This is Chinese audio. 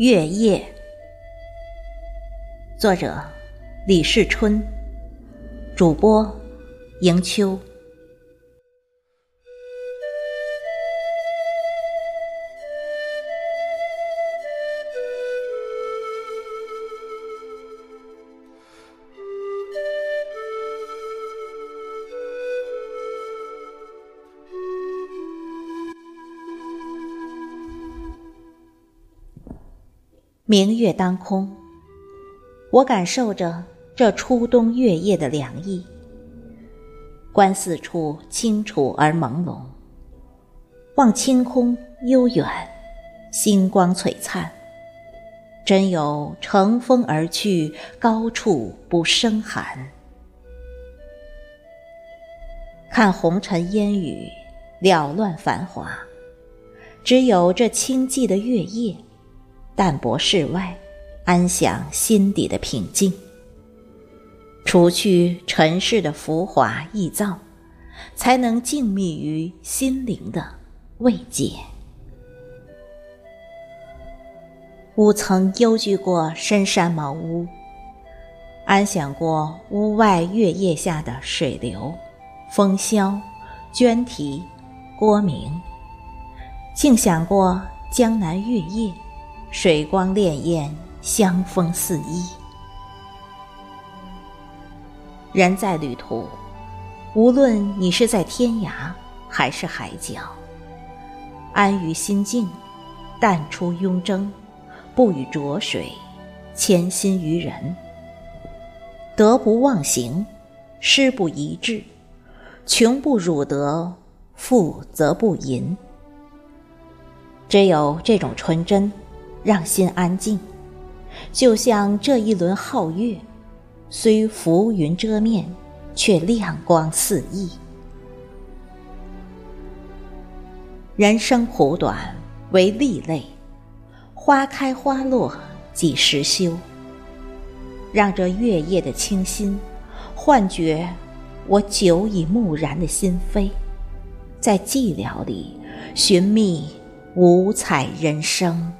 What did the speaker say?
月夜，作者李世春，主播迎秋。明月当空，我感受着这初冬月夜的凉意。观四处清楚而朦胧，望清空悠远，星光璀璨，真有乘风而去，高处不胜寒。看红尘烟雨，缭乱繁华，只有这清寂的月夜。淡泊世外，安享心底的平静。除去尘世的浮华易躁，才能静谧于心灵的慰藉。吾曾幽居过深山茅屋，安享过屋外月夜下的水流、风萧、鹃啼、郭鸣，静享过江南月夜。水光潋滟，香风四溢。人在旅途，无论你是在天涯还是海角，安于心境，淡出庸争，不与浊水，谦心于人。得不忘形，失不遗志，穷不辱德，富则不淫。只有这种纯真。让心安静，就像这一轮皓月，虽浮云遮面，却亮光四溢。人生苦短，为利累，花开花落几时休？让这月夜的清新，幻觉我久已木然的心扉，在寂寥里寻觅五彩人生。